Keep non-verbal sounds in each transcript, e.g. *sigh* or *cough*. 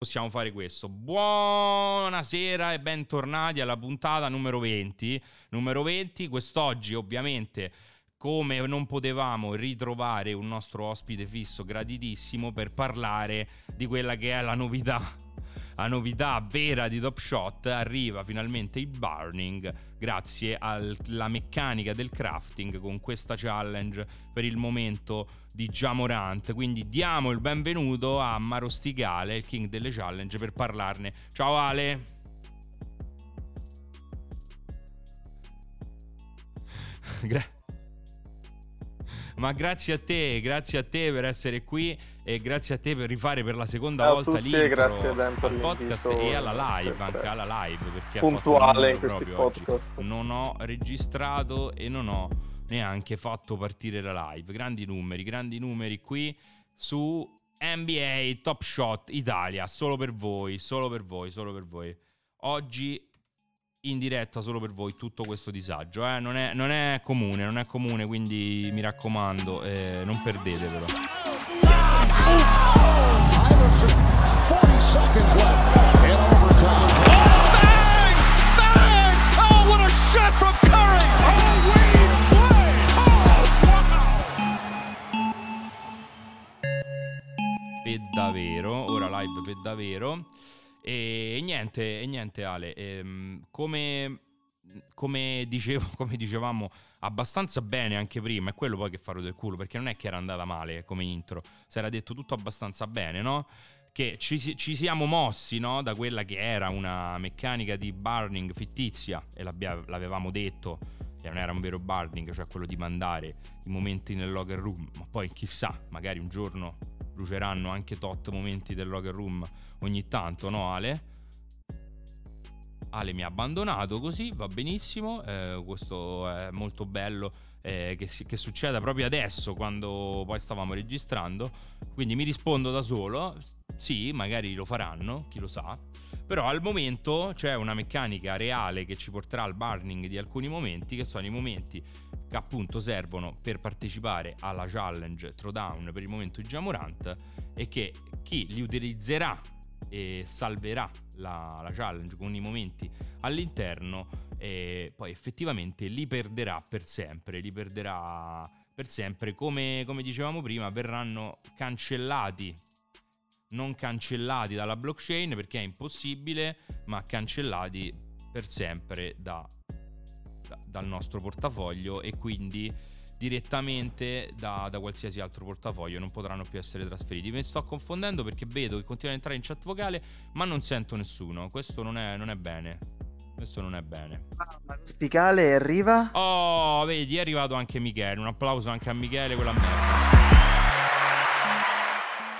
possiamo fare questo. Buonasera e bentornati alla puntata numero 20. Numero 20, quest'oggi ovviamente come non potevamo ritrovare un nostro ospite fisso graditissimo per parlare di quella che è la novità la novità vera di Top Shot arriva finalmente il Burning grazie alla meccanica del crafting con questa challenge per il momento di Jamorant. Quindi diamo il benvenuto a Marostigale, il king delle challenge, per parlarne. Ciao Ale! *laughs* Grazie. Ma grazie a te, grazie a te per essere qui e grazie a te per rifare per la seconda Ciao volta Dan al podcast e alla live, anche alla live perché puntuale in questi podcast. Oggi. Non ho registrato e non ho neanche fatto partire la live. Grandi numeri, grandi numeri qui su NBA Top Shot Italia, solo per voi, solo per voi, solo per voi. Oggi in diretta solo per voi tutto questo disagio. Eh? Non, è, non, è, comune, non è comune, quindi mi raccomando, eh, non perdetevelo. Davvero, ora live per davvero. E, e niente, e niente Ale, ehm, come, come, dicevo, *laughs* come dicevamo abbastanza bene anche prima, è quello poi che farò del culo, perché non è che era andata male come intro, si era detto tutto abbastanza bene, no? Che ci, ci siamo mossi no? da quella che era una meccanica di burning fittizia, e l'avevamo detto, e non era un vero burning, cioè quello di mandare i momenti nel locker room, ma poi chissà, magari un giorno bruceranno anche tot momenti del locker room ogni tanto, no Ale? Ale mi ha abbandonato così, va benissimo, eh, questo è molto bello eh, che, che, succeda proprio adesso quando poi stavamo registrando, quindi mi rispondo da solo, sì, magari lo faranno, chi lo sa, però al momento c'è una meccanica reale che ci porterà al burning di alcuni momenti, che sono i momenti che appunto servono per partecipare alla challenge Throwdown per il momento Jamorant e che chi li utilizzerà e salverà la, la challenge con i momenti all'interno e poi effettivamente li perderà per sempre, li perderà per sempre. Come, come dicevamo prima verranno cancellati non cancellati dalla blockchain perché è impossibile ma cancellati per sempre da dal nostro portafoglio e quindi direttamente da, da, qualsiasi altro portafoglio non potranno più essere trasferiti. Mi sto confondendo perché vedo che continuano ad entrare in chat vocale ma non sento nessuno. Questo non è, non è bene. Questo non è bene. Ma Rusticale arriva? Oh, vedi, è arrivato anche Michele. Un applauso anche a Michele, quella merda.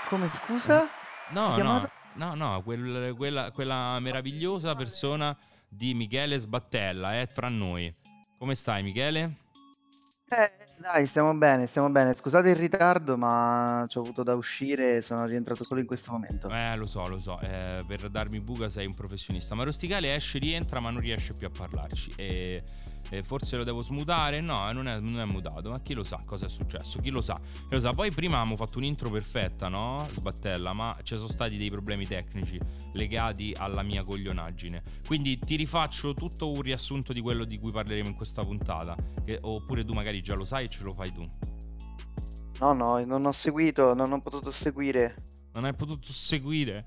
Come scusa? No, no, no, no, quel, quella, quella meravigliosa persona di Michele Sbattella è fra noi. Come stai Michele? Eh, dai, stiamo bene, stiamo bene. Scusate il ritardo, ma ci ho avuto da uscire e sono rientrato solo in questo momento. Eh, lo so, lo so. Eh, per darmi buca sei un professionista. Ma Rosticale esce, rientra, ma non riesce più a parlarci. E eh, forse lo devo smutare. No, non è, non è, mutato. Ma chi lo sa cosa è successo? Chi lo sa? Chi lo sa? Poi prima abbiamo fatto un'intro perfetta, no? Sbattella, ma ci sono stati dei problemi tecnici legati alla mia coglionaggine. Quindi ti rifaccio tutto un riassunto di quello di cui parleremo in questa puntata. Che, oppure tu magari già lo sai e ce lo fai tu. No, no, non ho seguito, non ho potuto seguire. Non hai potuto seguire?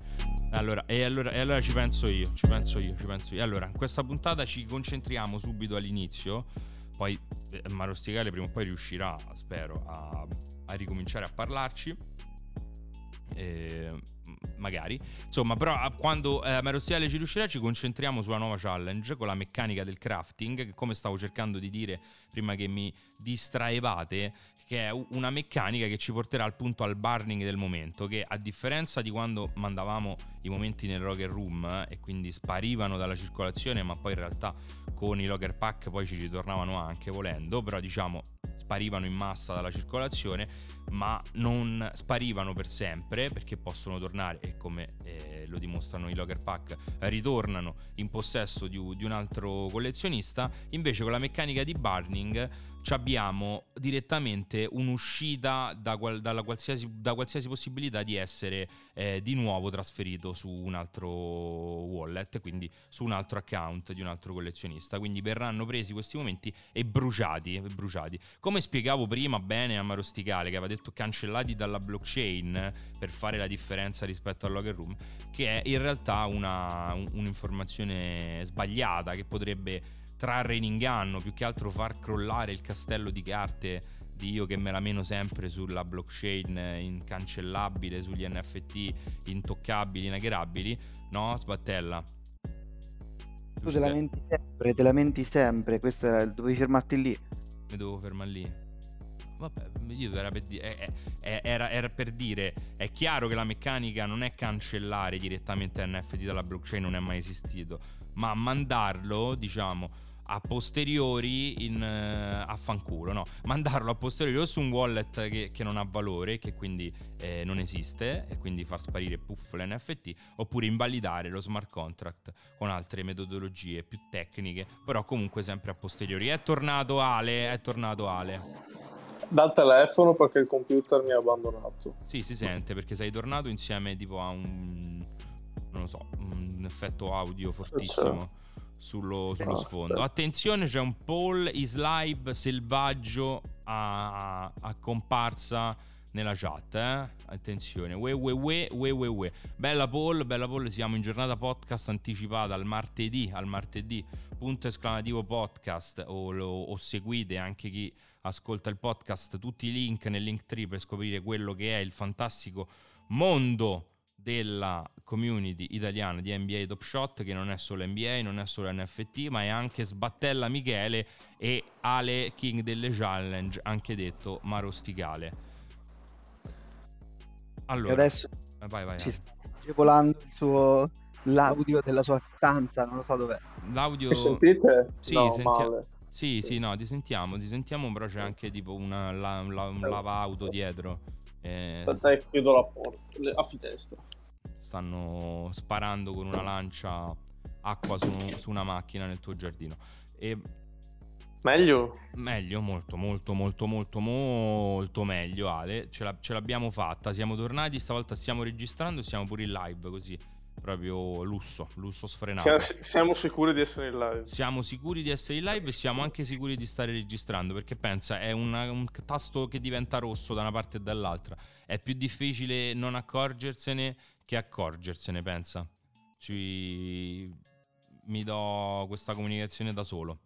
Allora e, allora, e allora ci penso io, ci penso io, ci penso io. Allora, in questa puntata ci concentriamo subito all'inizio. Poi eh, Marosticale prima o poi riuscirà, spero, a, a ricominciare a parlarci. Eh, magari insomma però quando eh, Marosticale ci riuscirà ci concentriamo sulla nuova challenge con la meccanica del crafting che come stavo cercando di dire prima che mi distraevate che è una meccanica che ci porterà al punto al burning del momento, che a differenza di quando mandavamo i momenti nel locker room eh, e quindi sparivano dalla circolazione, ma poi in realtà con i locker pack poi ci ritornavano anche volendo, però diciamo sparivano in massa dalla circolazione, ma non sparivano per sempre perché possono tornare e come eh, lo dimostrano i Locker Pack ritornano in possesso di, di un altro collezionista. Invece con la meccanica di Burning abbiamo direttamente un'uscita da, qual- qualsiasi, da qualsiasi, possibilità di essere eh, di nuovo trasferito su un altro wallet, quindi su un altro account di un altro collezionista. Quindi verranno presi questi momenti e bruciati, bruciati. Come spiegavo prima bene a Marosticale, che aveva detto cancellati dalla blockchain per fare la differenza rispetto al Locker Room, che è in realtà una, un'informazione sbagliata che potrebbe trarre in inganno, più che altro far crollare il castello di carte di io che me la meno sempre sulla blockchain incancellabile, sugli NFT intoccabili, inagherabili, no? Sbattella. Tu te lamenti sempre, te lamenti sempre, questo era, dovevi fermarti lì. Mi dovevo fermare lì. Vabbè, io era per, dire, era, era per dire, è chiaro che la meccanica non è cancellare direttamente NFT dalla blockchain, non è mai esistito, ma mandarlo, diciamo, a posteriori in, uh, a fanculo, no? Mandarlo a posteriori o su un wallet che, che non ha valore, che quindi eh, non esiste, e quindi far sparire puff l'NFT, oppure invalidare lo smart contract con altre metodologie più tecniche, però comunque sempre a posteriori. È tornato Ale, è tornato Ale. Dal telefono perché il computer mi ha abbandonato. Sì, si sente perché sei tornato insieme tipo a un non lo so, un effetto audio fortissimo sullo, sullo sfondo. Attenzione, c'è un Paul Islive selvaggio a, a comparsa nella chat, eh? Attenzione, we, we, we, we, we, we. Bella Paul, bella Paul, siamo in giornata podcast anticipata al martedì, al martedì, punto esclamativo podcast, o, lo, o seguite anche chi ascolta il podcast, tutti i link nel link tree per scoprire quello che è il fantastico mondo della community italiana di NBA Top Shot che non è solo NBA, non è solo NFT, ma è anche Sbattella Michele e Ale King delle Challenge, anche detto Marosticale. Allora, e adesso vai, vai, ci sta agevolando il suo l'audio della sua stanza, non lo so dov'è. L'audio Mi sentite? Sì, no, sentia... sì, sì, no, ti sentiamo, ti sentiamo, però c'è anche tipo una, la, la, un lavauto dietro. Eh... Aspetta, chiudo la porta a finestra stanno sparando con una lancia acqua su, su una macchina nel tuo giardino. E Meglio? Meglio, molto, molto, molto, molto, molto meglio, Ale. Ce, la, ce, l'abbiamo fatta, siamo tornati, stavolta stiamo registrando e siamo pure in live, così. Proprio lusso, lusso sfrenato. Siamo sicuri di essere in live. Siamo sicuri di essere in live e siamo anche sicuri di stare registrando, perché pensa, è una, un tasto che diventa rosso da una parte e dall'altra. È più difficile non accorgersene che accorgersene, pensa. Ci... Mi do questa comunicazione da solo.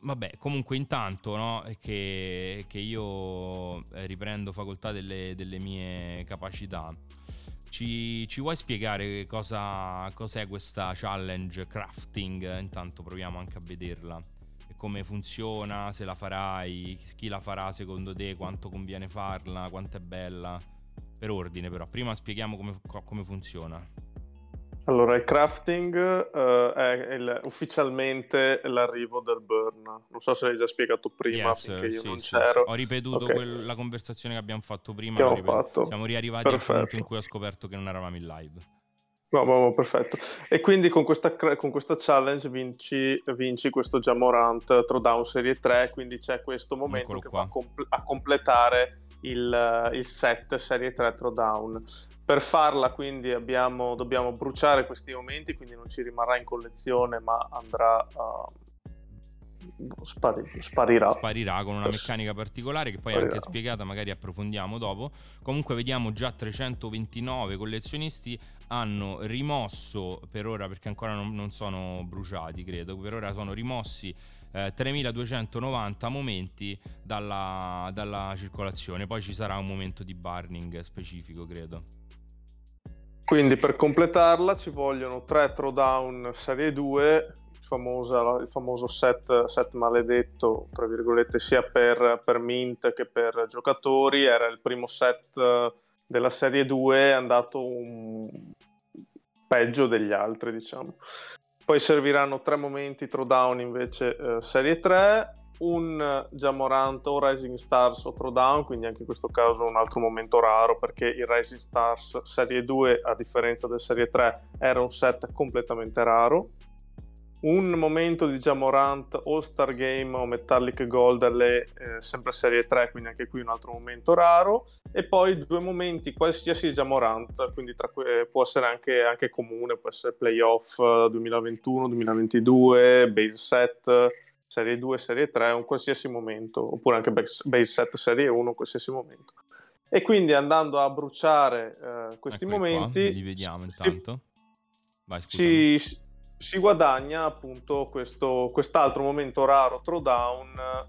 Vabbè, comunque intanto no, che, che io riprendo facoltà delle, delle mie capacità. Ci, ci, vuoi spiegare cosa, cos'è questa challenge crafting? Intanto proviamo anche a vederla. E come funziona, se la farai, chi la farà secondo te, quanto conviene farla, quanto è bella per ordine però. Prima spieghiamo come, come funziona. Allora, il crafting uh, è il, ufficialmente l'arrivo del burn. Non so se l'hai già spiegato prima, yes, finché io sì, non sì. c'ero. Ho ripetuto okay. quel, la conversazione che abbiamo fatto prima. Abbiamo fatto. Siamo riarrivati perfetto. al punto in cui ho scoperto che non eravamo in live. No, no, no, perfetto. E quindi con questa, con questa challenge vinci, vinci, questo Jamorant Throwdown Serie 3, quindi c'è questo momento Eccolo che qua. va a, compl- a completare il, il set Serie 3 Throwdown. Per farla quindi abbiamo, dobbiamo bruciare questi momenti, quindi non ci rimarrà in collezione ma andrà... Uh, Spari, sparirà. Sparirà con una meccanica particolare che poi sparirà. è anche spiegata, magari approfondiamo dopo. Comunque vediamo già 329 collezionisti hanno rimosso per ora, perché ancora non, non sono bruciati, credo, per ora sono rimossi eh, 3290 momenti dalla, dalla circolazione. Poi ci sarà un momento di burning specifico, credo. Quindi per completarla ci vogliono 3 throwdown serie 2, il, famosa, il famoso set, set, maledetto, tra virgolette, sia per, per, Mint che per giocatori. Era il primo set eh, della serie 2, è andato un... peggio degli altri, diciamo. Poi serviranno tre momenti throwdown invece eh, serie 3, un Jamorant o Rising Stars o Throwdown, quindi anche in questo caso un altro momento raro perché il Rising Stars Serie 2, a differenza del Serie 3, era un set completamente raro un momento di Jamorant All-Star Game o Metallic Gold alle eh, sempre Serie 3, quindi anche qui un altro momento raro, e poi due momenti qualsiasi Jamorant, quindi que- può essere anche, anche, comune, può essere playoff 2021-2022, eh, base set, Serie 2, Serie 3, un qualsiasi momento, oppure anche base set Serie 1, qualsiasi momento. E quindi andando a bruciare eh, questi ecco momenti... Qua, li vediamo intanto. Vai, si, si guadagna appunto questo, quest'altro momento raro throwdown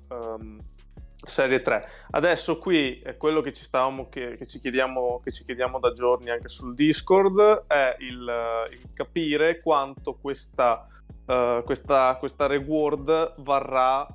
um, serie 3 adesso qui è quello che ci, stavamo, che, che, ci chiediamo, che ci chiediamo da giorni anche sul discord è il, il capire quanto questa, uh, questa, questa reward varrà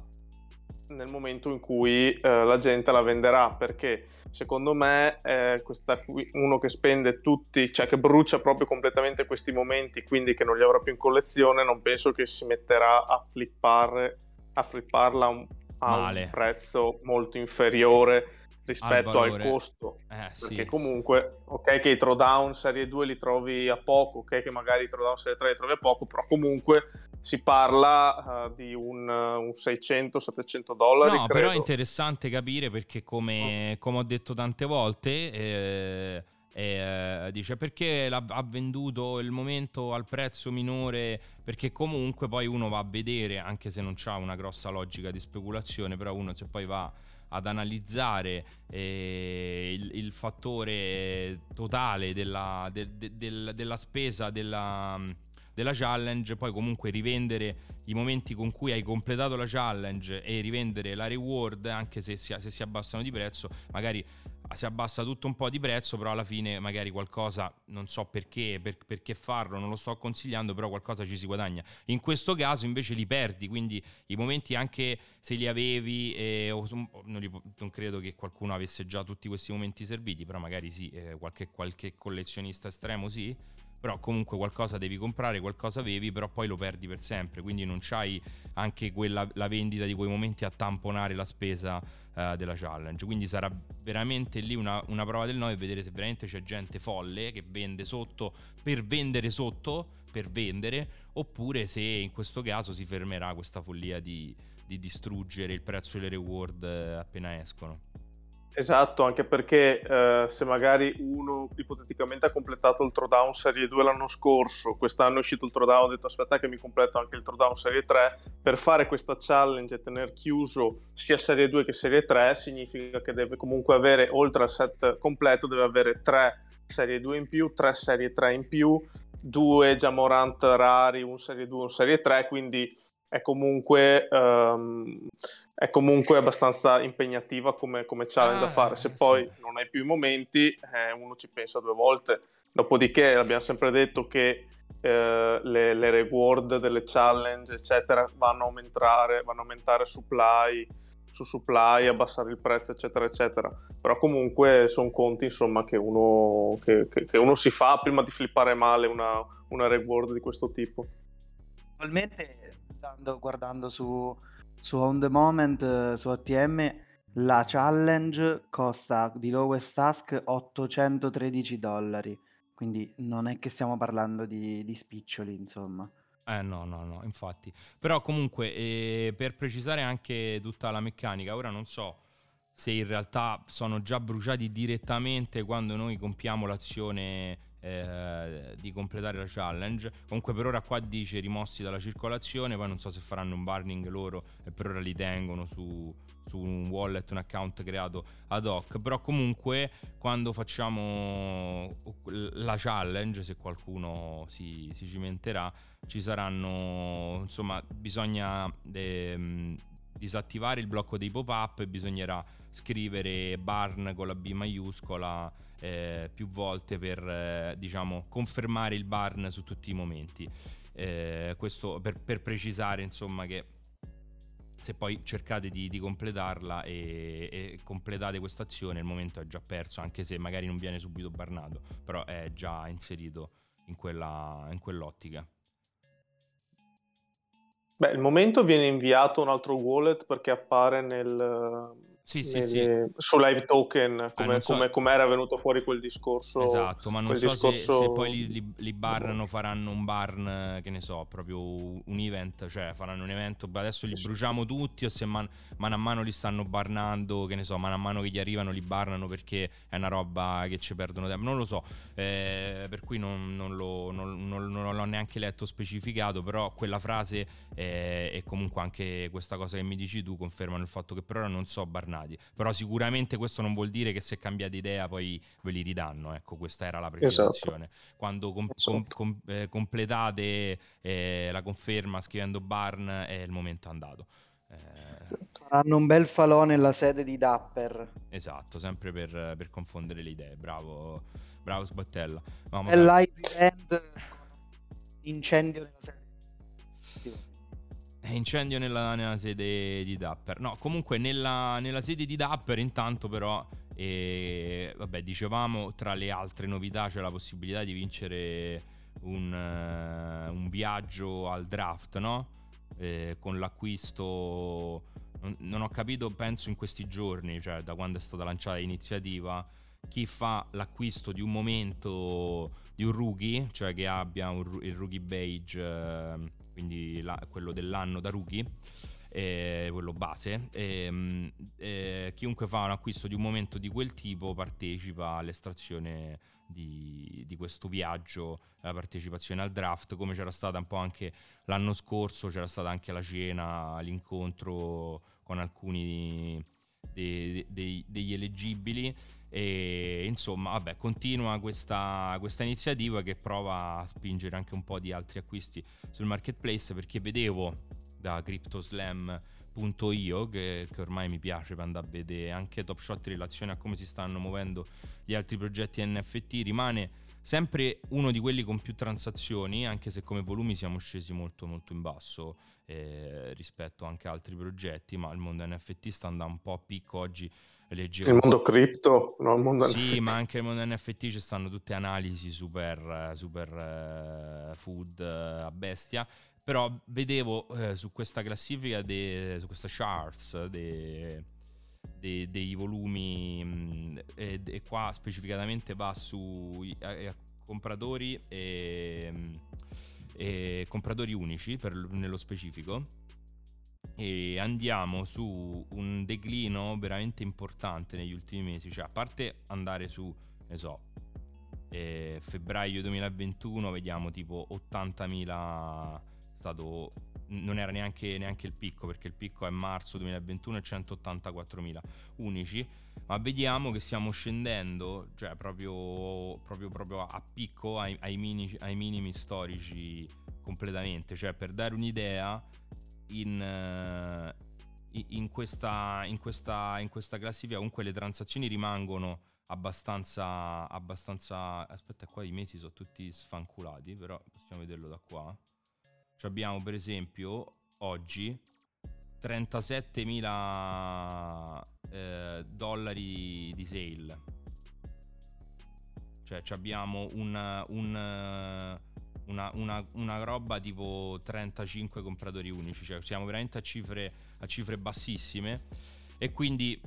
nel momento in cui uh, la gente la venderà perché secondo me è qui, uno che spende tutti, cioè che brucia proprio completamente questi momenti, quindi che non li avrà più in collezione, non penso che si metterà a flippare, a flipparla un, a Male. un prezzo molto inferiore rispetto al, al costo. Eh, perché sì. comunque, ok che i throwdown serie 2 li trovi a poco, ok che magari i throwdown serie 3 li trovi a poco, però comunque si parla uh, di un, uh, un 600-700 dollari. No, credo. però è interessante capire perché come, come ho detto tante volte... Eh, eh, dice perché ha venduto il momento al prezzo minore perché comunque poi uno va a vedere anche se non c'ha una grossa logica di speculazione però uno se poi va ad analizzare eh, il, il, fattore totale della, de, de, de, della spesa della della challenge, poi comunque rivendere i momenti con cui hai completato la challenge e rivendere la reward, anche se si, se si abbassano di prezzo, magari si abbassa tutto un po' di prezzo, però alla fine magari qualcosa, non so perché, per, perché farlo, non lo sto consigliando, però qualcosa ci si guadagna. In questo caso invece li perdi, quindi i momenti anche se li avevi, eh, non, li, non, credo che qualcuno avesse già tutti questi momenti serviti, però magari sì, eh, qualche, qualche collezionista estremo sì però comunque qualcosa devi comprare, qualcosa avevi, però poi lo perdi per sempre, quindi non c'hai anche quella, la vendita di quei momenti a tamponare la spesa uh, della challenge, quindi sarà veramente lì una, una prova del 9 vedere se veramente c'è gente folle che vende sotto per vendere sotto, per vendere, oppure se in questo caso si fermerà questa follia di, di distruggere il prezzo delle reward eh, appena escono. Esatto, anche perché eh, se magari uno ipoteticamente ha completato il Throwdown Serie 2 l'anno scorso, quest'anno è uscito il Throwdown, ho detto aspetta che mi completo anche il Throwdown Serie 3, per fare questa challenge e tenere chiuso sia Serie 2 che Serie 3 significa che deve comunque avere, oltre al set completo, deve avere 3 Serie 2 in più, 3 Serie 3 in più, 2 Jamorant rari, un Serie 2, un Serie 3, quindi è comunque, um, è comunque abbastanza impegnativa come, come challenge ah, da fare. Se sì. poi non hai più i momenti, eh, uno ci pensa due volte. Dopodiché abbiamo sempre detto che eh, le, le, reward delle challenge, eccetera, vanno a aumentare, vanno a aumentare supply su supply, abbassare il prezzo, eccetera, eccetera. Però comunque sono conti insomma, che, uno, che, che, che uno si fa prima di flippare male una, una reward di questo tipo. Attualmente guardando, guardando su, su On The Moment, su ATM, la challenge costa di lowest task 813 dollari. Quindi non è che stiamo parlando di, di spiccioli, insomma. Eh no, no, no, infatti. Però comunque, eh, per precisare anche tutta la meccanica, ora non so se in realtà sono già bruciati direttamente quando noi compiamo l'azione eh, di completare la challenge. Comunque per ora qua dice rimossi dalla circolazione, poi non so se faranno un burning loro e per ora li tengono su, su un wallet, un account creato ad hoc. Però comunque quando facciamo la challenge, se qualcuno si, si cimenterà, ci saranno, insomma, bisogna eh, disattivare il blocco dei pop-up e bisognerà scrivere barn con la B maiuscola eh, più volte per eh, diciamo, confermare il barn su tutti i momenti. Eh, questo per, per, precisare insomma che se poi cercate di, di completarla e, e, completate questa azione il momento è già perso anche se magari non viene subito barnato però è già inserito in, quella, in quell'ottica Beh, il momento viene inviato un altro wallet perché appare nel, sì, sì, sì. su live token, come, eh, so... come, come, era venuto fuori quel discorso. Esatto, ma non so discorso... se, se, poi li, li, li barnano, faranno un barn, che ne so, proprio un event, cioè faranno un evento, adesso li bruciamo tutti o se man, mano a mano li stanno barnando, che ne so, mano a mano che gli arrivano li barnano perché è una roba che ci perdono tempo, non lo so, eh, per cui non, non, lo, non, non, l'ho neanche letto specificato, però quella frase eh, e comunque anche questa cosa che mi dici tu confermano il fatto che per ora non so barnare tornati. Però sicuramente questo non vuol dire che se cambiate idea poi ve li ridanno. Ecco, questa era la precisazione. Esatto. Quando com- esatto. com- eh, completate eh, la conferma scrivendo Barn è il momento andato. Eh... Faranno un bel falò nella sede di Dapper. Esatto, sempre per, per confondere le idee. Bravo, bravo Sbattella. No, è live event incendio nella sede. Incendio nella, nella, sede di Dapper. No, comunque nella, nella sede di Dapper intanto però, eh, vabbè, dicevamo, tra le altre novità c'è la possibilità di vincere un, uh, un viaggio al draft, no? Eh, con l'acquisto... Non, non ho capito, penso in questi giorni, cioè da quando è stata lanciata l'iniziativa, chi fa l'acquisto di un momento di un rookie, cioè che abbia un, il rookie beige... Eh, quindi la, quello dell'anno da rookie, eh, quello base. Eh, eh, chiunque fa un acquisto di un momento di quel tipo partecipa all'estrazione di, di, questo viaggio, la partecipazione al draft, come c'era stata un po' anche l'anno scorso, c'era stata anche la cena, l'incontro con alcuni dei, dei, degli eleggibili. E insomma, vabbè, continua questa, questa, iniziativa che prova a spingere anche un po' di altri acquisti sul marketplace perché vedevo da CryptoSlam.io che, che ormai mi piace per andare a vedere anche Top Shot in relazione a come si stanno muovendo gli altri progetti NFT rimane sempre uno di quelli con più transazioni anche se come volumi siamo scesi molto molto in basso eh, rispetto anche a altri progetti ma il mondo NFT sta andando un po' a picco oggi leggevo. Il mondo cripto, no, il mondo sì, NFT. ma anche il mondo NFT ci stanno tutte analisi super, super uh, food uh, a bestia. Però vedevo uh, su questa classifica, de, su questa charts de, de, dei volumi, mh, mm, e, e, qua specificatamente va su compratori e, mm, e compratori unici per, nello specifico e andiamo su un declino veramente importante negli ultimi mesi, cioè a parte andare su, ne so, eh, febbraio 2021 vediamo tipo 80.000 stato non era neanche, neanche, il picco perché il picco è marzo 2021 e 184.000 unici ma vediamo che stiamo scendendo cioè proprio, proprio, proprio a picco ai, ai, mini, ai minimi storici completamente. Cioè per dare un'idea in, eh, in, questa, in, questa, in questa classifica comunque le transazioni rimangono abbastanza, abbastanza... Aspetta, qua i mesi sono tutti sfanculati, però possiamo vederlo da qua. Cioè abbiamo per esempio oggi 37.000 eh, dollari di sale. Cioè abbiamo un, un una, una, una, roba tipo 35 compratori unici, cioè siamo veramente a cifre, a cifre bassissime. E quindi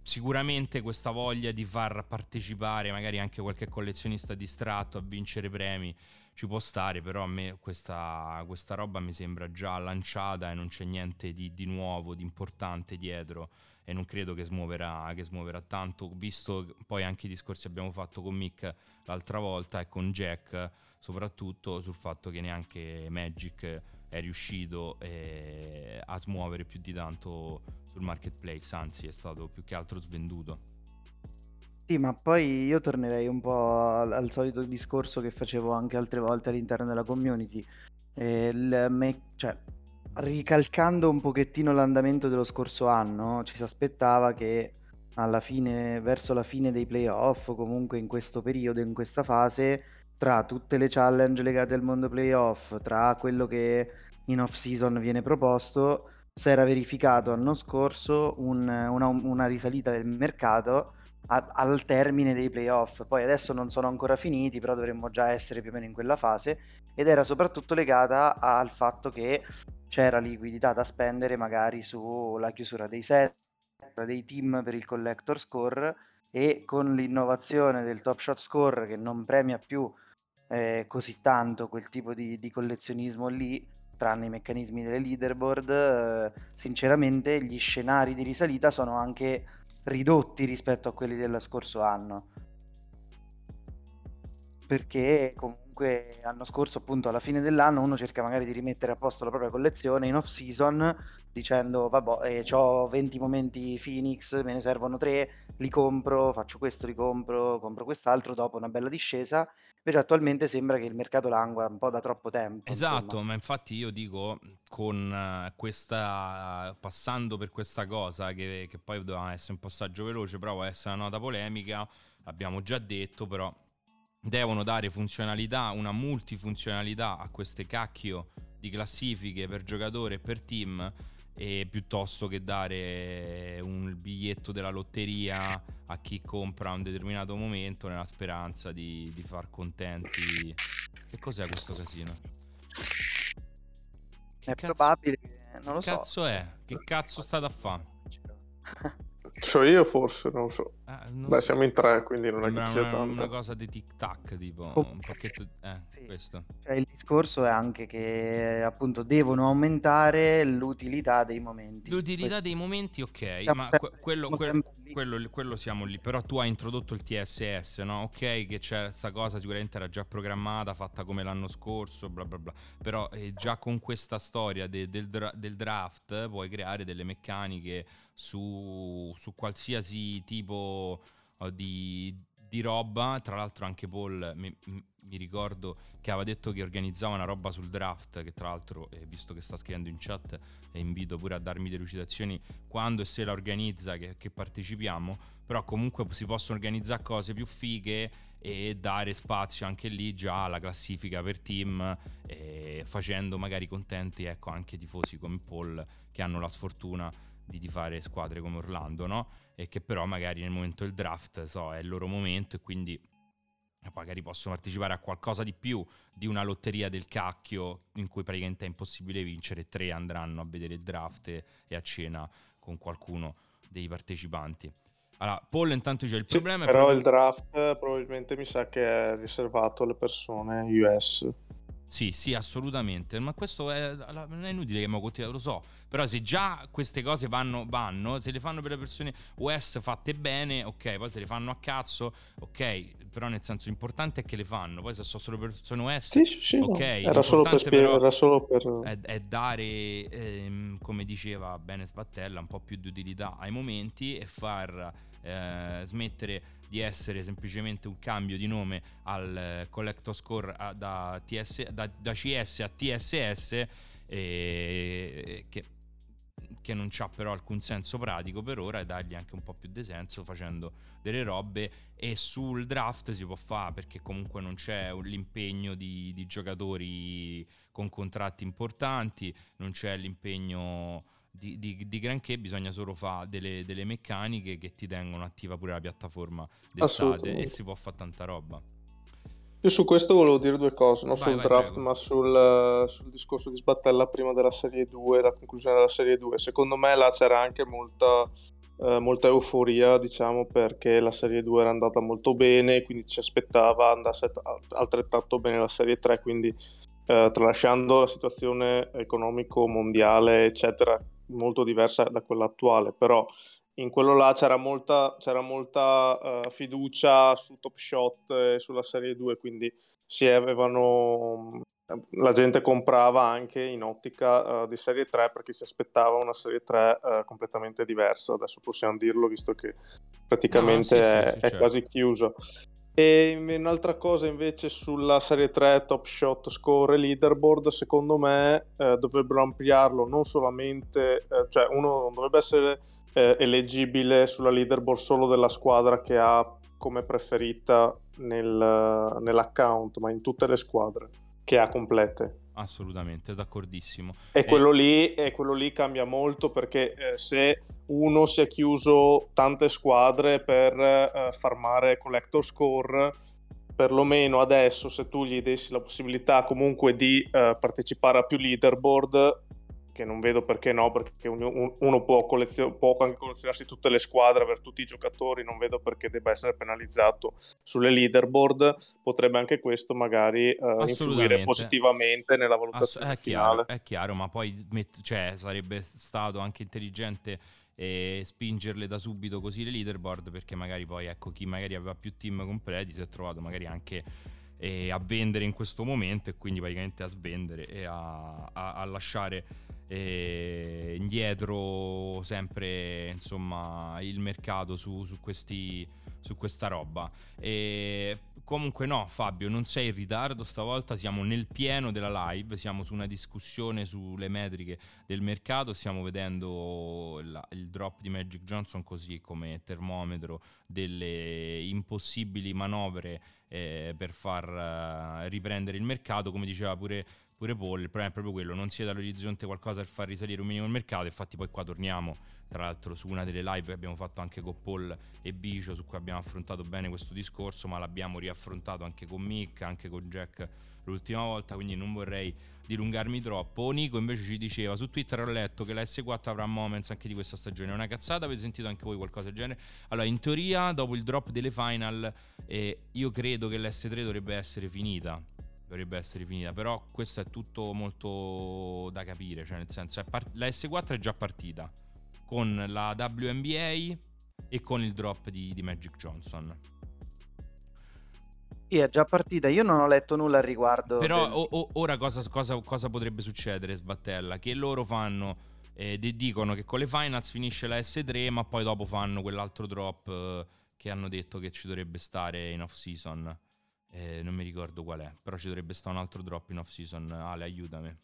sicuramente questa voglia di far partecipare magari anche qualche collezionista distratto a vincere premi ci può stare, però a me questa, questa roba mi sembra già lanciata e non c'è niente di, di nuovo, di importante dietro e non credo che smuoverà, che smuoverà tanto, visto poi anche i discorsi che abbiamo fatto con Mick l'altra volta e con Jack soprattutto sul fatto che neanche Magic è riuscito eh, a smuovere più di tanto sul marketplace, anzi è stato più che altro svenduto. Sì, ma poi io tornerei un po' al, al solito discorso che facevo anche altre volte all'interno della community. Eh, me, cioè, ricalcando un pochettino l'andamento dello scorso anno, ci si aspettava che alla fine, verso la fine dei playoff, comunque in questo periodo, in questa fase, tra tutte le challenge legate al mondo playoff, tra quello che in off season viene proposto, si era verificato l'anno scorso un, una, una, risalita del mercato a, al termine dei playoff. Poi adesso non sono ancora finiti, però dovremmo già essere più o meno in quella fase ed era soprattutto legata al fatto che c'era liquidità da spendere magari sulla chiusura dei set, dei team per il collector score e con l'innovazione del top shot score che non premia più eh, così tanto quel tipo di, di, collezionismo lì, tranne i meccanismi delle leaderboard, eh, sinceramente gli scenari di risalita sono anche ridotti rispetto a quelli dello scorso anno. Perché comunque l'anno scorso, appunto, alla fine dell'anno uno cerca magari di rimettere a posto la propria collezione in off season dicendo vabbè eh, ho 20 momenti Phoenix, me ne servono 3, li compro, faccio questo, li compro, compro quest'altro dopo una bella discesa. Invece attualmente sembra che il mercato langua un po' da troppo tempo. Esatto, insomma. ma infatti io dico con questa passando per questa cosa che, che poi doveva essere un passaggio veloce, però essere una nota polemica, l'abbiamo già detto, però devono dare funzionalità, una multifunzionalità a queste cacchio di classifiche per giocatore e per team e piuttosto che dare un biglietto della lotteria a chi compra a un determinato momento nella speranza di, di far contenti. Che cos'è questo casino? Che è cazzo... probabile che non lo che so. cazzo è? Che cazzo state a fare? *laughs* So io forse, non so. Eh, non Beh, so. siamo in tre, quindi non Sembra è che sia una, tanto. una cosa di tic tac, tipo oh. un pacchetto. Eh, sì. questo. Cioè, il discorso è anche che appunto devono aumentare l'utilità dei momenti. L'utilità questo. dei momenti, ok, siamo ma sempre, quello, quello, quello, quello, siamo lì. Però tu hai introdotto il TSS, no? Ok, che c'è questa cosa, sicuramente era già programmata, fatta come l'anno scorso, bla bla bla. Però eh, già con questa storia de, del, dra- del draft puoi creare delle meccaniche su, su qualsiasi tipo uh, di, di, roba. Tra l'altro anche Paul mi, mi, ricordo che aveva detto che organizzava una roba sul draft, che tra l'altro, eh, visto che sta scrivendo in chat, eh, invito pure a darmi delucidazioni quando e se la organizza, che, che partecipiamo, però comunque si possono organizzare cose più fighe e dare spazio anche lì già alla classifica per team eh, facendo magari contenti ecco anche tifosi come Paul che hanno la sfortuna di tifare squadre come Orlando, no? E che però magari nel momento del draft so, è il loro momento e quindi magari possono partecipare a qualcosa di più di una lotteria del cacchio in cui praticamente è impossibile vincere, tre andranno a vedere il draft e, a cena con qualcuno dei partecipanti. Allora, Paul intanto c'è il sì, problema... Però il draft probabilmente mi sa che è riservato alle persone US. Sì, sì, assolutamente. Ma questo è, non è inutile che mi continui, lo so. Però se già queste cose vanno, vanno, se le fanno per le persone US fatte bene, ok, poi se le fanno a cazzo, ok. Però nel senso importante è che le fanno. Poi se sono solo persone US, sì, sì, sì, ok. Era solo per spiegare, era solo per... È, è dare, ehm, come diceva bene Sbattella, un po' più di utilità ai momenti e far eh, smettere di essere semplicemente un cambio di nome al eh, collector score a, da, TS, da, da, CS a TSS eh, che, che, non ha però alcun senso pratico per ora e dargli anche un po' più di senso facendo delle robe e sul draft si può fare perché comunque non c'è l'impegno di, di giocatori con contratti importanti, non c'è l'impegno di, di, di, granché bisogna solo fare delle, delle, meccaniche che ti tengono attiva pure la piattaforma d'estate e si può fare tanta roba. Io su questo volevo dire due cose, non vai, sul vai, draft prego. ma sul, sul, discorso di sbattella prima della serie 2, la conclusione della serie 2. Secondo me là c'era anche molta, eh, molta euforia, diciamo, perché la serie 2 era andata molto bene, quindi ci aspettava andasse altrettanto bene la serie 3, quindi eh, tralasciando la situazione economico mondiale, eccetera, molto diversa da quella attuale, però in quello là c'era molta, c'era molta uh, fiducia su Top Shot e sulla Serie 2, quindi si avevano la gente comprava anche in ottica uh, di Serie 3 perché si aspettava una Serie 3 uh, completamente diversa. Adesso possiamo dirlo visto che praticamente no, sì, è, sì, sì, è certo. quasi chiuso. E un'altra cosa invece sulla serie 3 Top Shot Score Leaderboard, secondo me eh, dovrebbero ampliarlo non solamente, eh, cioè uno non dovrebbe essere eh, eleggibile sulla leaderboard solo della squadra che ha come preferita nel, nell'account, ma in tutte le squadre che ha complete. Assolutamente, d'accordissimo. E quello, lì, e quello lì cambia molto perché eh, se uno si è chiuso tante squadre per eh, farmare collector score, perlomeno adesso se tu gli dessi la possibilità comunque di eh, partecipare a più leaderboard, che non vedo perché no, perché uno, può, collezio- può, anche collezionarsi tutte le squadre, avere tutti i giocatori, non vedo perché debba essere penalizzato sulle leaderboard, potrebbe anche questo magari uh, influire positivamente nella valutazione Ass- è finale. Chiaro, è chiaro, ma poi met- cioè, sarebbe stato anche intelligente e spingerle da subito così le leaderboard perché magari poi ecco chi magari aveva più team completi si è trovato magari anche eh, a vendere in questo momento e quindi praticamente a svendere e a, a, a lasciare eh, indietro sempre insomma il mercato su, su, questi, su questa roba. E comunque no Fabio non sei in ritardo. Stavolta siamo nel pieno della live siamo su una discussione sulle metriche del mercato stiamo vedendo la, il drop di Magic Johnson così come termometro delle impossibili manovre eh, per far uh, riprendere il mercato. Come diceva pure pure Paul, il problema è proprio quello, non si è dall'orizzonte qualcosa per far risalire un minimo il mercato, infatti poi qua torniamo tra l'altro su una delle live che abbiamo fatto anche con Paul e Bicio su cui abbiamo affrontato bene questo discorso, ma l'abbiamo riaffrontato anche con Mick, anche con Jack l'ultima volta, quindi non vorrei dilungarmi troppo. Nico invece ci diceva su Twitter ho letto che la S4 avrà moments anche di questa stagione. È una cazzata, avete sentito anche voi qualcosa del genere? Allora, in teoria, dopo il drop delle final, eh, io credo che l'S3 dovrebbe essere finita dovrebbe essere finita. Però questo è tutto molto da capire. Cioè, nel senso, part- la S4 è già partita con la WNBA e con il drop di, di Magic Johnson. Sì, è già partita. Io non ho letto nulla al riguardo. Però del... o- o- ora cosa, cosa, cosa, potrebbe succedere, Sbattella? Che loro fanno. Eh, dicono che con le finals finisce la S3, ma poi dopo fanno quell'altro drop eh, che hanno detto che ci dovrebbe stare in off season. Eh, non mi ricordo qual è, però ci dovrebbe stare un altro drop in off season. Ale, aiutami.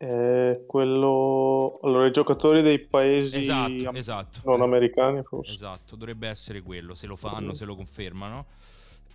Eh, quello allora i giocatori dei paesi esatto, esatto. non americani forse esatto dovrebbe essere quello se lo fanno se lo confermano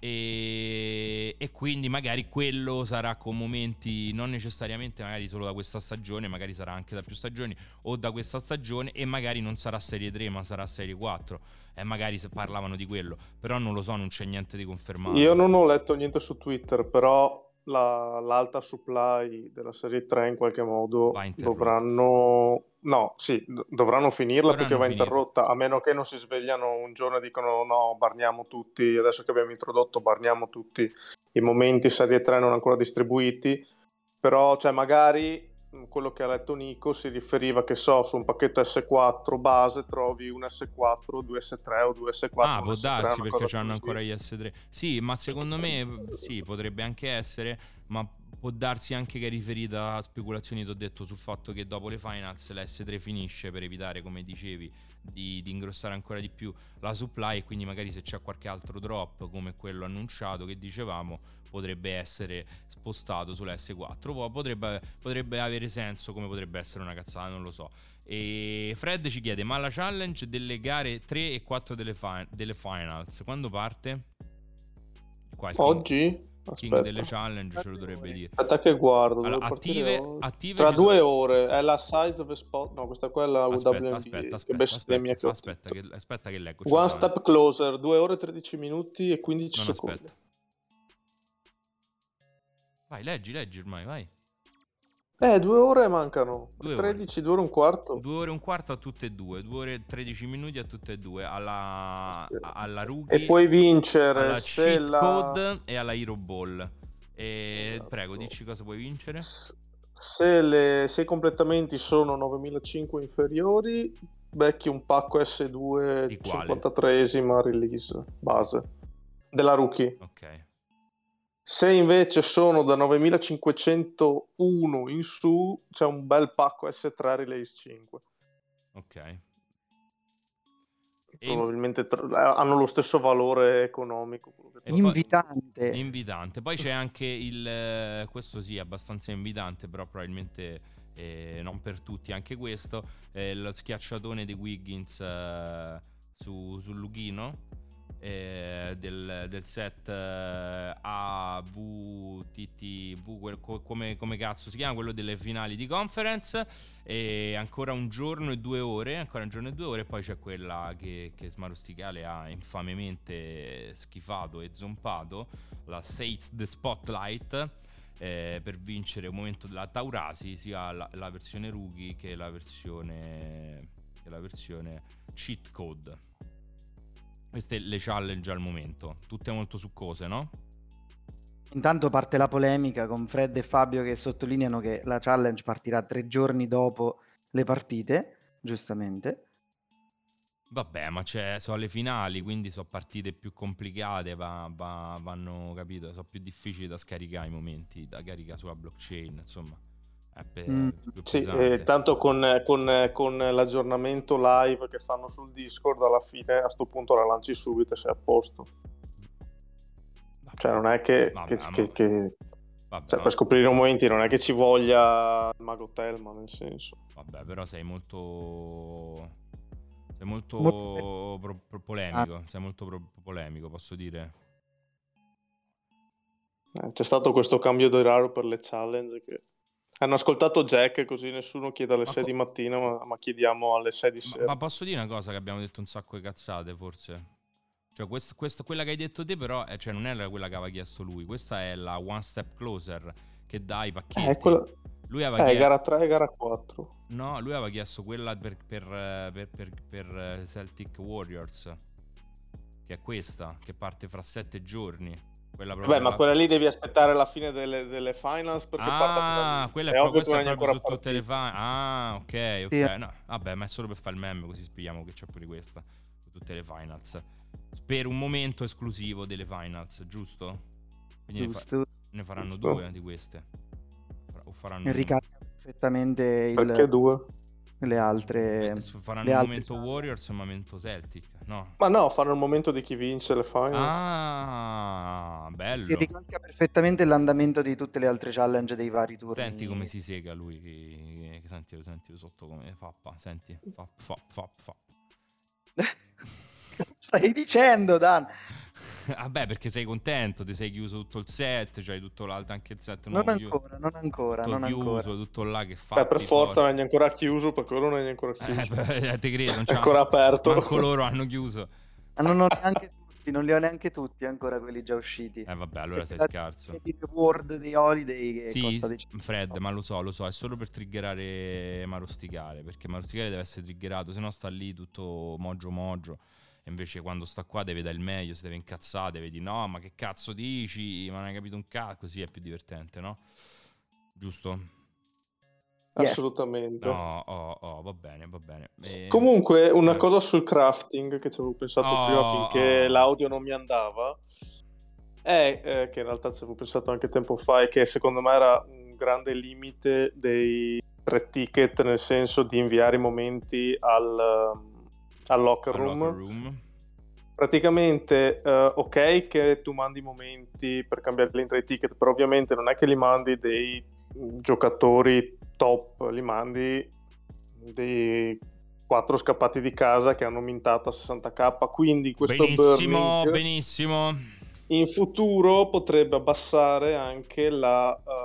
e, e, quindi magari quello sarà con momenti non necessariamente magari solo da questa stagione, magari sarà anche da più stagioni o da questa stagione e magari non sarà Serie 3 ma sarà Serie 4 e magari se parlavano di quello, però non lo so, non c'è niente di confermato. Io non ho letto niente su Twitter, però la, l'alta supply della serie 3 in qualche modo dovranno no, sì, dovranno finirla dovranno perché va finire. interrotta a meno che non si svegliano un giorno e dicono no, barniamo tutti adesso che abbiamo introdotto barniamo tutti i momenti serie 3 non ancora distribuiti però cioè magari quello che ha letto Nico si riferiva che so su un pacchetto S4 base trovi un S4, due S3 o due S4. Ah, può darsi perché hanno ancora gli S3. Sì, ma secondo me sì, potrebbe anche essere, ma può darsi anche che è riferita a speculazioni, ti ho detto, sul fatto che dopo le finals la S3 finisce per evitare, come dicevi, di, di, ingrossare ancora di più la supply e quindi magari se c'è qualche altro drop come quello annunciato che dicevamo potrebbe essere spostato sulla S4 potrebbe, potrebbe avere senso come potrebbe essere una cazzata non lo so e Fred ci chiede ma la challenge delle gare 3 e 4 delle, fi- delle finals quando parte? Qua Oggi? King delle challenge ce lo dovrebbe dire. Aspetta che guardo. Allora, attive, attive Tra due sono... ore è la size of spot. No, questa qua è la aspetta, WNBA. Aspetta, aspetta, che aspetta, che, aspetta che leggo. One step closer, 2 ore 13 minuti e 15 non secondi. Aspetta. Vai, leggi, leggi ormai, vai. Eh, due ore mancano. Due 13, ore. due ore e un quarto. Due ore e un quarto a tutte e due. Due ore e 13 minuti a tutte e due. Alla, alla rookie. E puoi vincere alla se la... code e alla Hero Ball. E esatto. prego, dici cosa puoi vincere. Se, le, se i completamenti sono 9005 inferiori, becchi un pacco S2 53esima release base della rookie. Ok. Se invece sono da 9501 in su, c'è un bel pacco S3 Release 5. Ok. Probabilmente tra... Eh, hanno lo stesso valore economico. Invitante. Poi, invitante. Poi c'è *laughs* anche il... Eh, questo sì, abbastanza invitante, però probabilmente eh, non per tutti. Anche questo, eh, lo schiacciatone di Wiggins eh, su, sul Lughino eh, del, del, set eh, AVTTV, come, come cazzo si chiama, quello delle finali di conference. E ancora un giorno e due ore, ancora un giorno e due ore, poi c'è quella che, che Smarosticale ha infamemente schifato e zompato, la Sates the Spotlight eh, per vincere un momento della Taurasi sia la, la versione rookie che la versione, che la versione cheat code. Queste le challenge al momento, tutte molto succose, no? Intanto parte la polemica con Fred e Fabio che sottolineano che la challenge partirà tre giorni dopo le partite, giustamente. Vabbè, ma c'è, sono le finali, quindi sono partite più complicate, va, va, vanno, capito, sono più difficili da scaricare i momenti, da caricare sulla blockchain, insomma. Per, mm. Sì, eh, tanto con, con, con, l'aggiornamento live che fanno sul Discord, alla fine a questo punto la lanci subito e sei a posto. Vabbè. Cioè, non è che, Vabbè, che, che, che... Vabbè, cioè, per scoprire momenti non è che ci voglia il mago Telma, nel senso. Vabbè, però sei molto sei molto, molto... Pro- pro- polemico, ah. sei molto pro- polemico, posso dire. Eh, c'è stato questo cambio di raro per le challenge che... Hanno ascoltato Jack così nessuno chiede alle ma 6 po- di mattina, ma, ma, chiediamo alle 6 di sera. Ma, ma, posso dire una cosa che abbiamo detto un sacco di cazzate, forse? Cioè, quest, quest, quella che hai detto te, però, eh, cioè, non era quella che aveva chiesto lui. Questa è la One Step Closer che dà i pacchetti. Eh, quello... Lui aveva eh, chiesto... gara 3 e gara 4. No, lui aveva chiesto quella per, per, per, per, eh, Celtic Warriors. Che è questa, che parte fra 7 giorni. Quella Vabbè, ma quella lì devi aspettare la fine delle, delle finals perché ah, parta quella è, è ovvio che non su tutte le finals. Ah, ok, ok. Sì. No, vabbè, ma è solo per fare il meme, così spieghiamo che c'è pure questa. Tutte le finals. Per un momento esclusivo delle finals, giusto? Quindi giusto. Ne, fa- ne faranno giusto. due di queste o faranno ricarica perfettamente il, perché due? le altre faranno il momento Warriors e un momento Celtic no. Ma no fanno il momento di chi vince le finals. Ah bello. Si ricalca perfettamente l'andamento di tutte le altre challenge dei vari turni senti come si sega lui. Senti, senti sotto come fappa senti fa fa fa fa. *laughs* Stai dicendo Dan *laughs* Vabbè, perché sei contento, ti sei chiuso tutto il set, cioè tutto l'altro anche il set non ancora, non ancora, tutto non chiuso, ancora. tutto là che fa. Beh, per forza non è ancora chiuso, perché loro non è ancora eh, chiuso. Eh, te credo, non è ancora aperto. Manco loro hanno chiuso. Ma non ho neanche tutti, non li ho neanche tutti ancora quelli già usciti. Eh vabbè, allora sei scarso. Il reward dei holiday che Sì, Fred, ma lo so, lo so, è solo per triggerare Marosticare, perché Marosticare deve essere triggerato, se no sta lì tutto mogio mogio e invece quando sta qua deve dare il meglio, si deve incazzare, deve dire no, ma che cazzo dici? Ma non hai capito un cazzo, così è più divertente, no? Giusto? Yes. Assolutamente. No, oh, oh, va bene, va bene. E... Comunque, una cosa sul crafting che ci avevo pensato oh, prima finché oh. l'audio non mi andava è eh, che in realtà ci avevo pensato anche tempo fa e che secondo me era un grande limite dei tre ticket nel senso di inviare i momenti al al locker room. Al locker room. Praticamente, uh, ok che tu mandi momenti per cambiare l'intro ai ticket, però ovviamente non è che li mandi dei giocatori top, li mandi dei quattro scappati di casa che hanno mintato a 60k, quindi questo benissimo, burning benissimo. in futuro potrebbe abbassare anche la... Uh,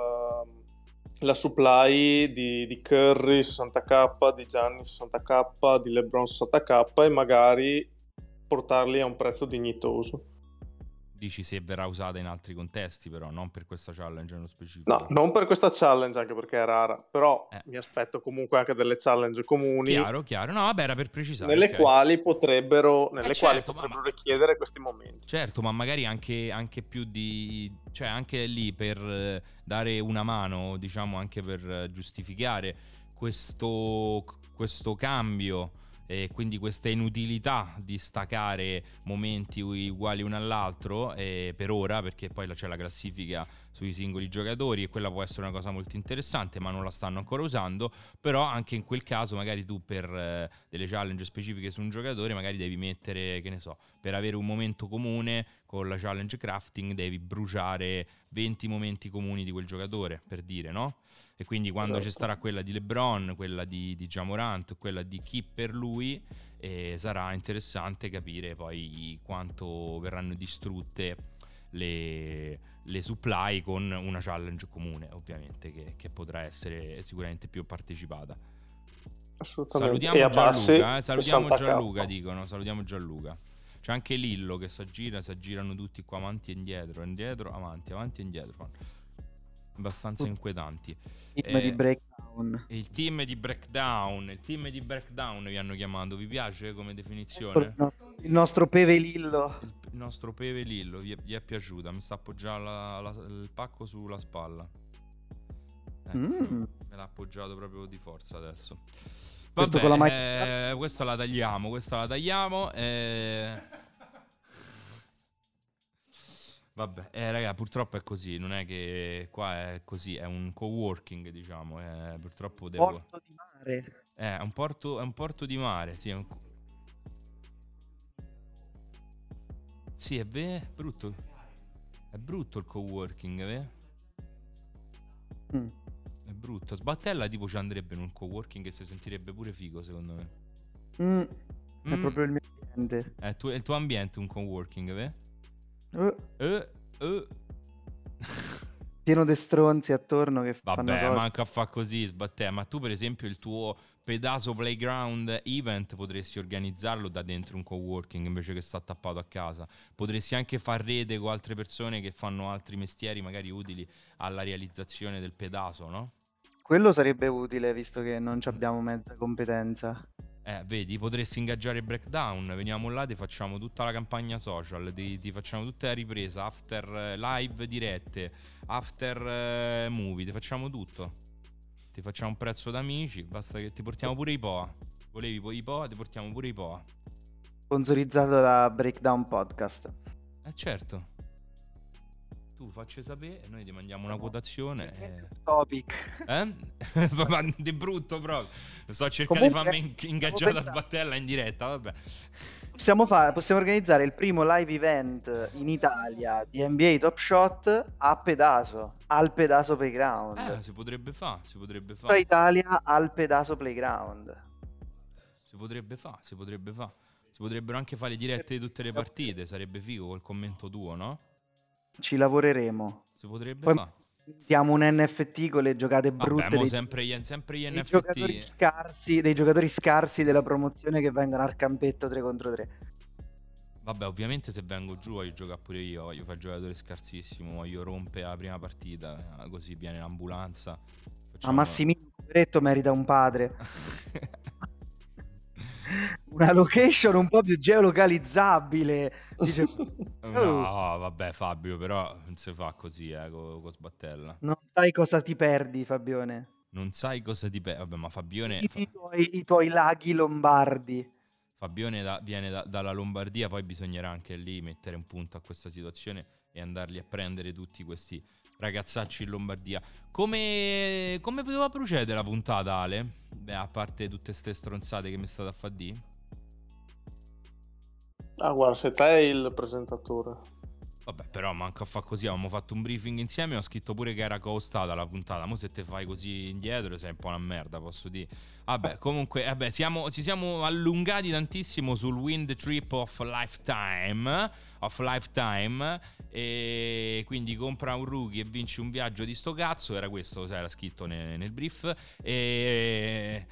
la supply di, di, Curry 60k, di Gianni 60k, di LeBron 60k e magari portarli a un prezzo dignitoso. Dici se verrà usata in altri contesti, però non per questa challenge nello specifico. No, non per questa challenge, anche perché è rara. Però eh. mi aspetto comunque anche delle challenge comuni. Chiaro, chiaro. No, vabbè, era per precisare. Nelle okay. quali potrebbero, nelle eh quali certo, potrebbero ma... richiedere questi momenti. Certo, ma magari anche, anche, più di. cioè anche lì per eh, dare una mano, diciamo, anche per eh, giustificare questo, questo cambio e quindi questa inutilità di staccare momenti uguali uno all'altro eh, per ora perché poi c'è la classifica sui singoli giocatori e quella può essere una cosa molto interessante ma non la stanno ancora usando però anche in quel caso magari tu per eh, delle challenge specifiche su un giocatore magari devi mettere che ne so per avere un momento comune con la challenge crafting devi bruciare 20 momenti comuni di quel giocatore per dire no? E quindi quando esatto. ci sarà quella di LeBron, quella di, di Jamorant, quella di chi per lui, eh, sarà interessante capire poi quanto verranno distrutte le, le, supply con una challenge comune, ovviamente, che, che potrà essere sicuramente più partecipata. Assolutamente. Salutiamo Gianluca, eh? salutiamo Gianluca, dicono, salutiamo Gianluca. C'è anche Lillo che si aggira, si aggirano tutti qua avanti e indietro, indietro, avanti, avanti e indietro. Abbastanza inquietanti. Il team eh, di breakdown. Il team di breakdown, il team di breakdown vi hanno chiamato, vi piace come definizione? Il nostro, Peve Lillo. Il, il, nostro Peve Lillo, vi è, vi è piaciuta, mi sta appoggiando la, la, il pacco sulla spalla. Ecco, mm. Me l'ha appoggiato proprio di forza adesso. Vabbè, con la eh, questa la tagliamo, questa la tagliamo. Eh... Vabbè, eh, raga, purtroppo è così, non è che qua è così, è un co-working, diciamo, eh, purtroppo devo... Porto di mare. Eh, è un porto, è un porto di mare, sì, è un... Sì, è vero, è brutto. È brutto il co-working, vero? Mm. È brutto. Sbattella tipo ci andrebbe in un co-working e si sentirebbe pure figo, secondo me. Mm. È mm. proprio il mio ambiente. È, tu- è il tuo ambiente un co-working, vero? Uh. Uh, uh. Pieno di stronzi attorno che Vabbè, fanno cose. manca a fa così, sbattè. Ma tu per esempio il tuo pedaso playground event potresti organizzarlo da dentro un co-working invece che sta tappato a casa. Potresti anche far rete con altre persone che fanno altri mestieri magari utili alla realizzazione del pedaso, no? Quello sarebbe utile visto che non abbiamo mezza competenza. Eh, vedi, potresti ingaggiare Breakdown, veniamo là, ti facciamo tutta la campagna social, ti, ti facciamo tutta la ripresa, after eh, live dirette, after eh, movie, ti facciamo tutto. Ti facciamo un prezzo d'amici, basta che ti portiamo pure i POA. Volevi i POA, ti portiamo pure i POA. Sponsorizzato da Breakdown Podcast. Eh certo tu facci sapere, noi ti mandiamo una quotazione. E... Topic. *laughs* Eh? *laughs* Di brutto proprio. Sto cercando Comunque, di farmi ingaggiare la sbattella in diretta, vabbè. Possiamo, fare, possiamo organizzare il primo live event in Italia di NBA Top Shot a Pedaso, al Pedaso Playground. Eh, si potrebbe fare, si potrebbe fare. Italia al Pedaso Playground. Si potrebbe fare, si potrebbe fare. Si potrebbero anche fare le dirette di tutte le partite, sarebbe figo col commento tuo, no? Ci lavoreremo. Si potrebbe Poi fare. Diamo un NFT con le giocate brutte. Vabbè, dei, sempre, gli, sempre gli dei NFT. Giocatori scarsi, dei giocatori scarsi della promozione che vengono al campetto 3 contro 3. Vabbè, ovviamente se vengo giù voglio giocare pure io, voglio fare giocatore scarsissimo, voglio rompere la prima partita, così viene l'ambulanza. Facciamo... Ma Poveretto merita un padre. *laughs* una location un po' più geolocalizzabile. Dice, *laughs* oh. No, vabbè, Fabio, però non si fa così, eh, con, con Sbattella. Non sai cosa ti perdi, Fabione. Non sai cosa ti perdi. Vabbè, ma Fabione. I, i, tuoi, I, tuoi, laghi lombardi. Fabione da, viene da, dalla Lombardia, poi bisognerà anche lì mettere un punto a questa situazione e andarli a prendere tutti questi ragazzacci in Lombardia. Come, come poteva procedere la puntata, Ale? Beh, a parte tutte queste stronzate che mi state a fare di. Ah, guarda, se te è il presentatore. Vabbè, però manco a fa così. Avevamo fatto un briefing insieme. Ho scritto pure che era costata la puntata. Ma se te fai così indietro, sei un po' una merda, posso dire. Vabbè, comunque, vabbè, siamo, ci siamo allungati tantissimo sul Wind Trip of Lifetime. Of Lifetime. E quindi compra un rookie e vinci un viaggio di sto cazzo. Era questo, era scritto nel, nel brief. E.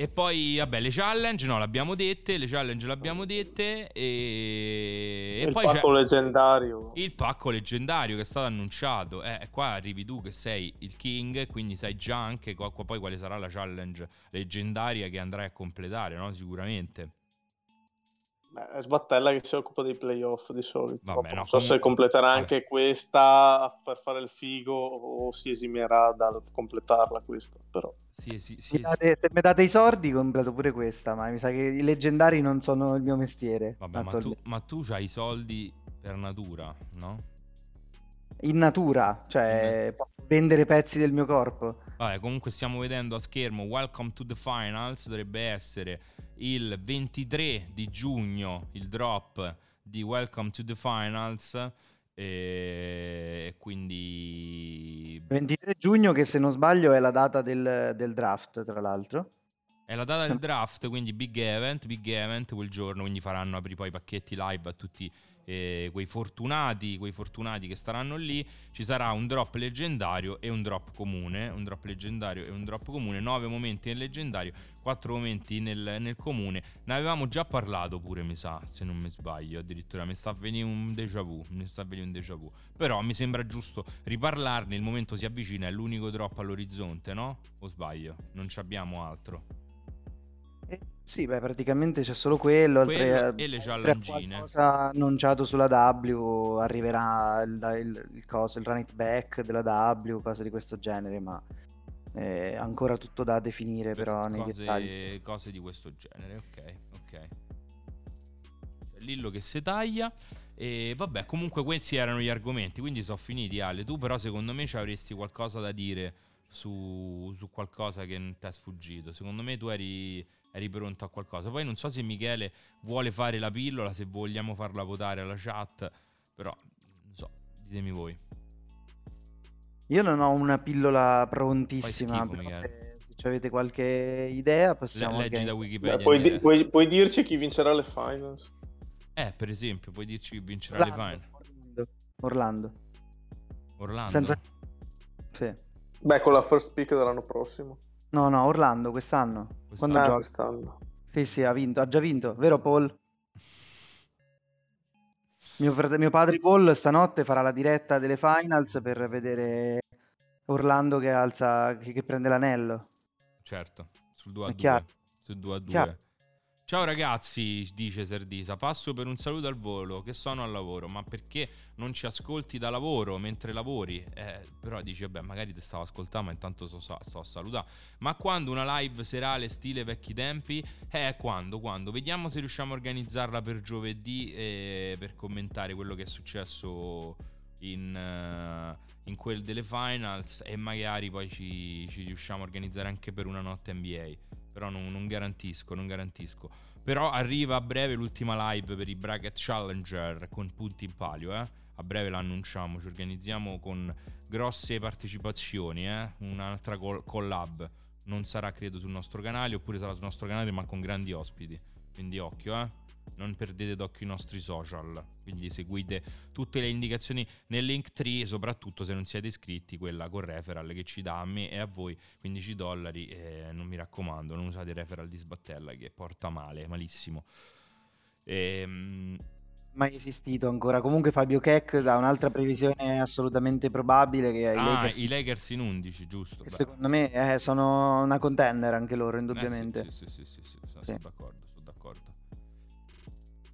E poi, vabbè, le challenge, no, l'abbiamo dette, le challenge l'abbiamo dette e... Il e poi pacco leggendario. Il pacco leggendario che è stato annunciato. Eh, qua arrivi tu che sei il king, quindi sai già anche qua, qua, poi quale sarà la challenge leggendaria che andrai a completare, no? Sicuramente. Beh, è Sbattella che si occupa dei playoff di solito. Vabbè, non no, so comunque... se completerà anche questa per fare il figo o si esimerà dal completarla questa, però. Sì, sì, sì, date, se mi date i soldi completo pure questa, ma mi sa che i leggendari non sono il mio mestiere. Vabbè, ma tu, ma tu hai i soldi per natura, no? In natura, cioè In... posso vendere pezzi del mio corpo. Vabbè, comunque stiamo vedendo a schermo Welcome to the Finals, dovrebbe essere il 23 di giugno il drop di Welcome to the Finals e quindi 23 giugno che se non sbaglio è la data del, del draft tra l'altro è la data del draft quindi big event big event quel giorno quindi faranno aprire poi i pacchetti live a tutti eh, quei fortunati, quei fortunati che staranno lì, ci sarà un drop leggendario e un drop comune, un drop leggendario e un drop comune, 9 momenti nel leggendario, 4 momenti nel, nel comune. Ne avevamo già parlato pure, mi sa, se non mi sbaglio, addirittura mi sta venire un déjà vu, mi sta a venire un déjà vu. Però mi sembra giusto riparlarne, il momento si avvicina, è l'unico drop all'orizzonte, no? O sbaglio? Non ci abbiamo altro. Eh, sì, beh, praticamente c'è solo quello, oltre a, e le qualcosa annunciato sulla W, arriverà il, il, il, coso, il run it back della W, cose di questo genere, ma è ancora tutto da definire per però nei cose, dettagli. Cose di questo genere, ok, ok. Lillo che si taglia. E vabbè, comunque questi erano gli argomenti, quindi sono finiti Ale. Tu però secondo me ci avresti qualcosa da dire su, su qualcosa che ti è sfuggito. Secondo me tu eri eri pronto a qualcosa. Poi non so se Michele vuole fare la pillola, se vogliamo farla votare alla chat, però non so, ditemi voi. Io non ho una pillola prontissima, schifo, se, se avete qualche idea possiamo... leggi da Wikipedia. Beh, puoi, di- puoi, puoi, dirci chi vincerà le finals? Eh, per esempio, puoi dirci chi vincerà Orlando, le finals. Orlando. Orlando. Senza... Sì. Beh, con la first pick dell'anno prossimo. No, no, Orlando quest'anno. quest'anno. Quando ah, gioca? quest'anno. Sì, sì, ha vinto, ha già vinto, vero Paul? Mio, frate- mio padre Paul stanotte farà la diretta delle finals per vedere Orlando che alza, che, che prende l'anello. Certo, sul 2 a 2. Sul 2 a 2. Ciao ragazzi, dice Serdisa, passo per un saluto al volo, che sono al lavoro, ma perché non ci ascolti da lavoro mentre lavori? Eh, però dici, vabbè, magari ti stavo ascoltando, ma intanto sto, sto a salutare. Ma quando una live serale stile vecchi tempi? Eh, quando? Quando? Vediamo se riusciamo a organizzarla per giovedì eh, per commentare quello che è successo in, uh, in quel delle finals e magari poi ci, ci riusciamo a organizzare anche per una notte NBA però non, non, garantisco, non garantisco. Però arriva a breve l'ultima live per i Bracket Challenger con punti in palio, eh? A breve l'annunciamo, ci organizziamo con grosse partecipazioni, eh? Un'altra collab. Non sarà credo sul nostro canale, oppure sarà sul nostro canale ma con grandi ospiti. Quindi occhio, eh? Non perdete d'occhio i nostri social, quindi seguite tutte le indicazioni nel link 3, soprattutto se non siete iscritti, quella con referral che ci dà a me e a voi 15 dollari, eh, non mi raccomando, non usate referral di sbattella che porta male, malissimo. Ehm mai esistito ancora. Comunque Fabio Keck dà un'altra previsione assolutamente probabile che ah, i Lakers... i Lakers in 11, giusto. Secondo me eh, sono una contender anche loro, indubbiamente. Eh, sì, sì, sì, sì, sì, sì, sono d'accordo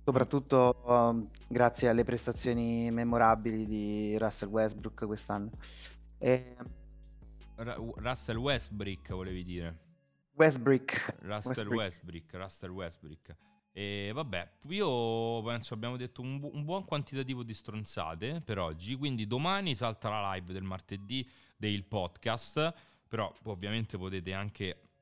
soprattutto uh, grazie alle prestazioni memorabili di Russell Westbrook quest'anno. E... R- Russell Westbrook volevi dire? Westbrook. Russell Westbrook, Russell Westbrook. E vabbè, io penso abbiamo detto un, bu- un, buon quantitativo di stronzate per oggi, quindi domani salta la live del martedì del podcast, però ovviamente potete anche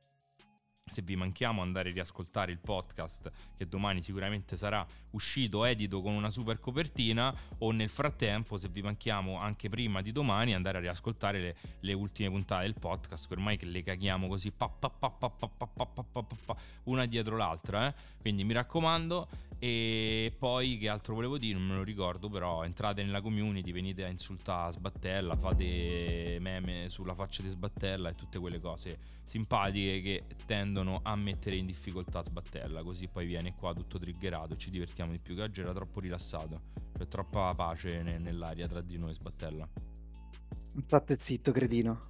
se vi manchiamo andare a riascoltare il podcast che domani sicuramente sarà uscito edito con una super copertina o nel frattempo se vi manchiamo anche prima di domani andare a riascoltare le, le ultime puntate del podcast ormai che le caghiamo così pa, pa, pa, una dietro l'altra eh? quindi mi raccomando e poi che altro volevo dire non me lo ricordo però entrate nella community venite a insultare Sbattella fate meme sulla faccia di Sbattella e tutte quelle cose simpatiche che tendono a mettere in difficoltà Sbattella così poi viene qua tutto triggerato ci divertiamo di più. Che oggi era troppo rilassato. C'è troppa pace ne- nell'aria tra di noi Sbattella. State zitto, cretino.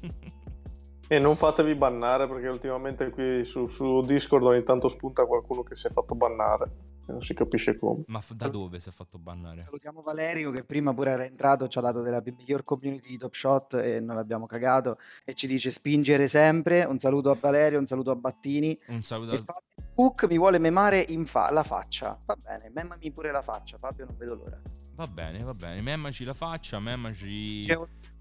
*laughs* e non fatevi bannare perché ultimamente qui su, su Discord ogni tanto spunta qualcuno che si è fatto bannare non si capisce come. Ma da dove si è fatto bannare? Salutiamo Valerio che prima pure era entrato, ci ha dato della miglior community di Top Shot e non l'abbiamo cagato e ci dice spingere sempre. Un saluto a Valerio, un saluto a Battini. Un saluto a... Fabio Cook mi vuole memare in fa- la faccia. Va bene, memami pure la faccia, Fabio, non vedo l'ora. Va bene, va bene. Memaci la faccia, memaci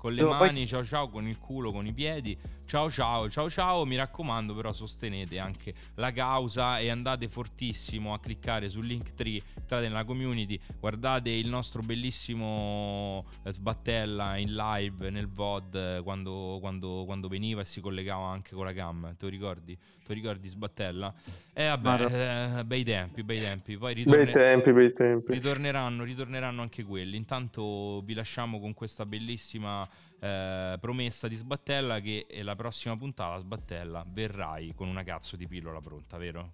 con le Dove mani, poi... ciao ciao, con il culo, con i piedi. Ciao ciao, ciao ciao, mi raccomando però sostenete anche la causa e andate fortissimo a cliccare sul link 3, entrate nella community, guardate il nostro bellissimo eh, sbattella in live nel VOD eh, quando, quando, quando veniva e si collegava anche con la cam, te lo ricordi? Te lo ricordi sbattella? E eh, vabbè, eh, bei tempi, bei tempi, poi ritorne... bei tempi, bei tempi. Ritorneranno, ritorneranno anche quelli. Intanto vi lasciamo con questa bellissima promessa di Sbattella che la prossima puntata, Sbattella, verrai con una cazzo di pillola pronta, vero?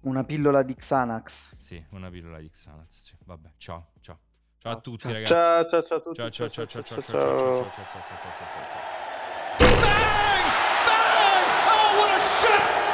Una pillola di Xanax. Sì, una pillola di Xanax. Sì. Vabbè, ciao, ciao. Ciao a tutti, ciao. ragazzi. Ciao, ciao, ciao a tutti. Ciao, ciao, ciao, ciao, ciao, ciao, ciao, ciao, ciao, ciao, ciao, ciao, ciao, ciao. Bang! Bang! Oh, what a shot!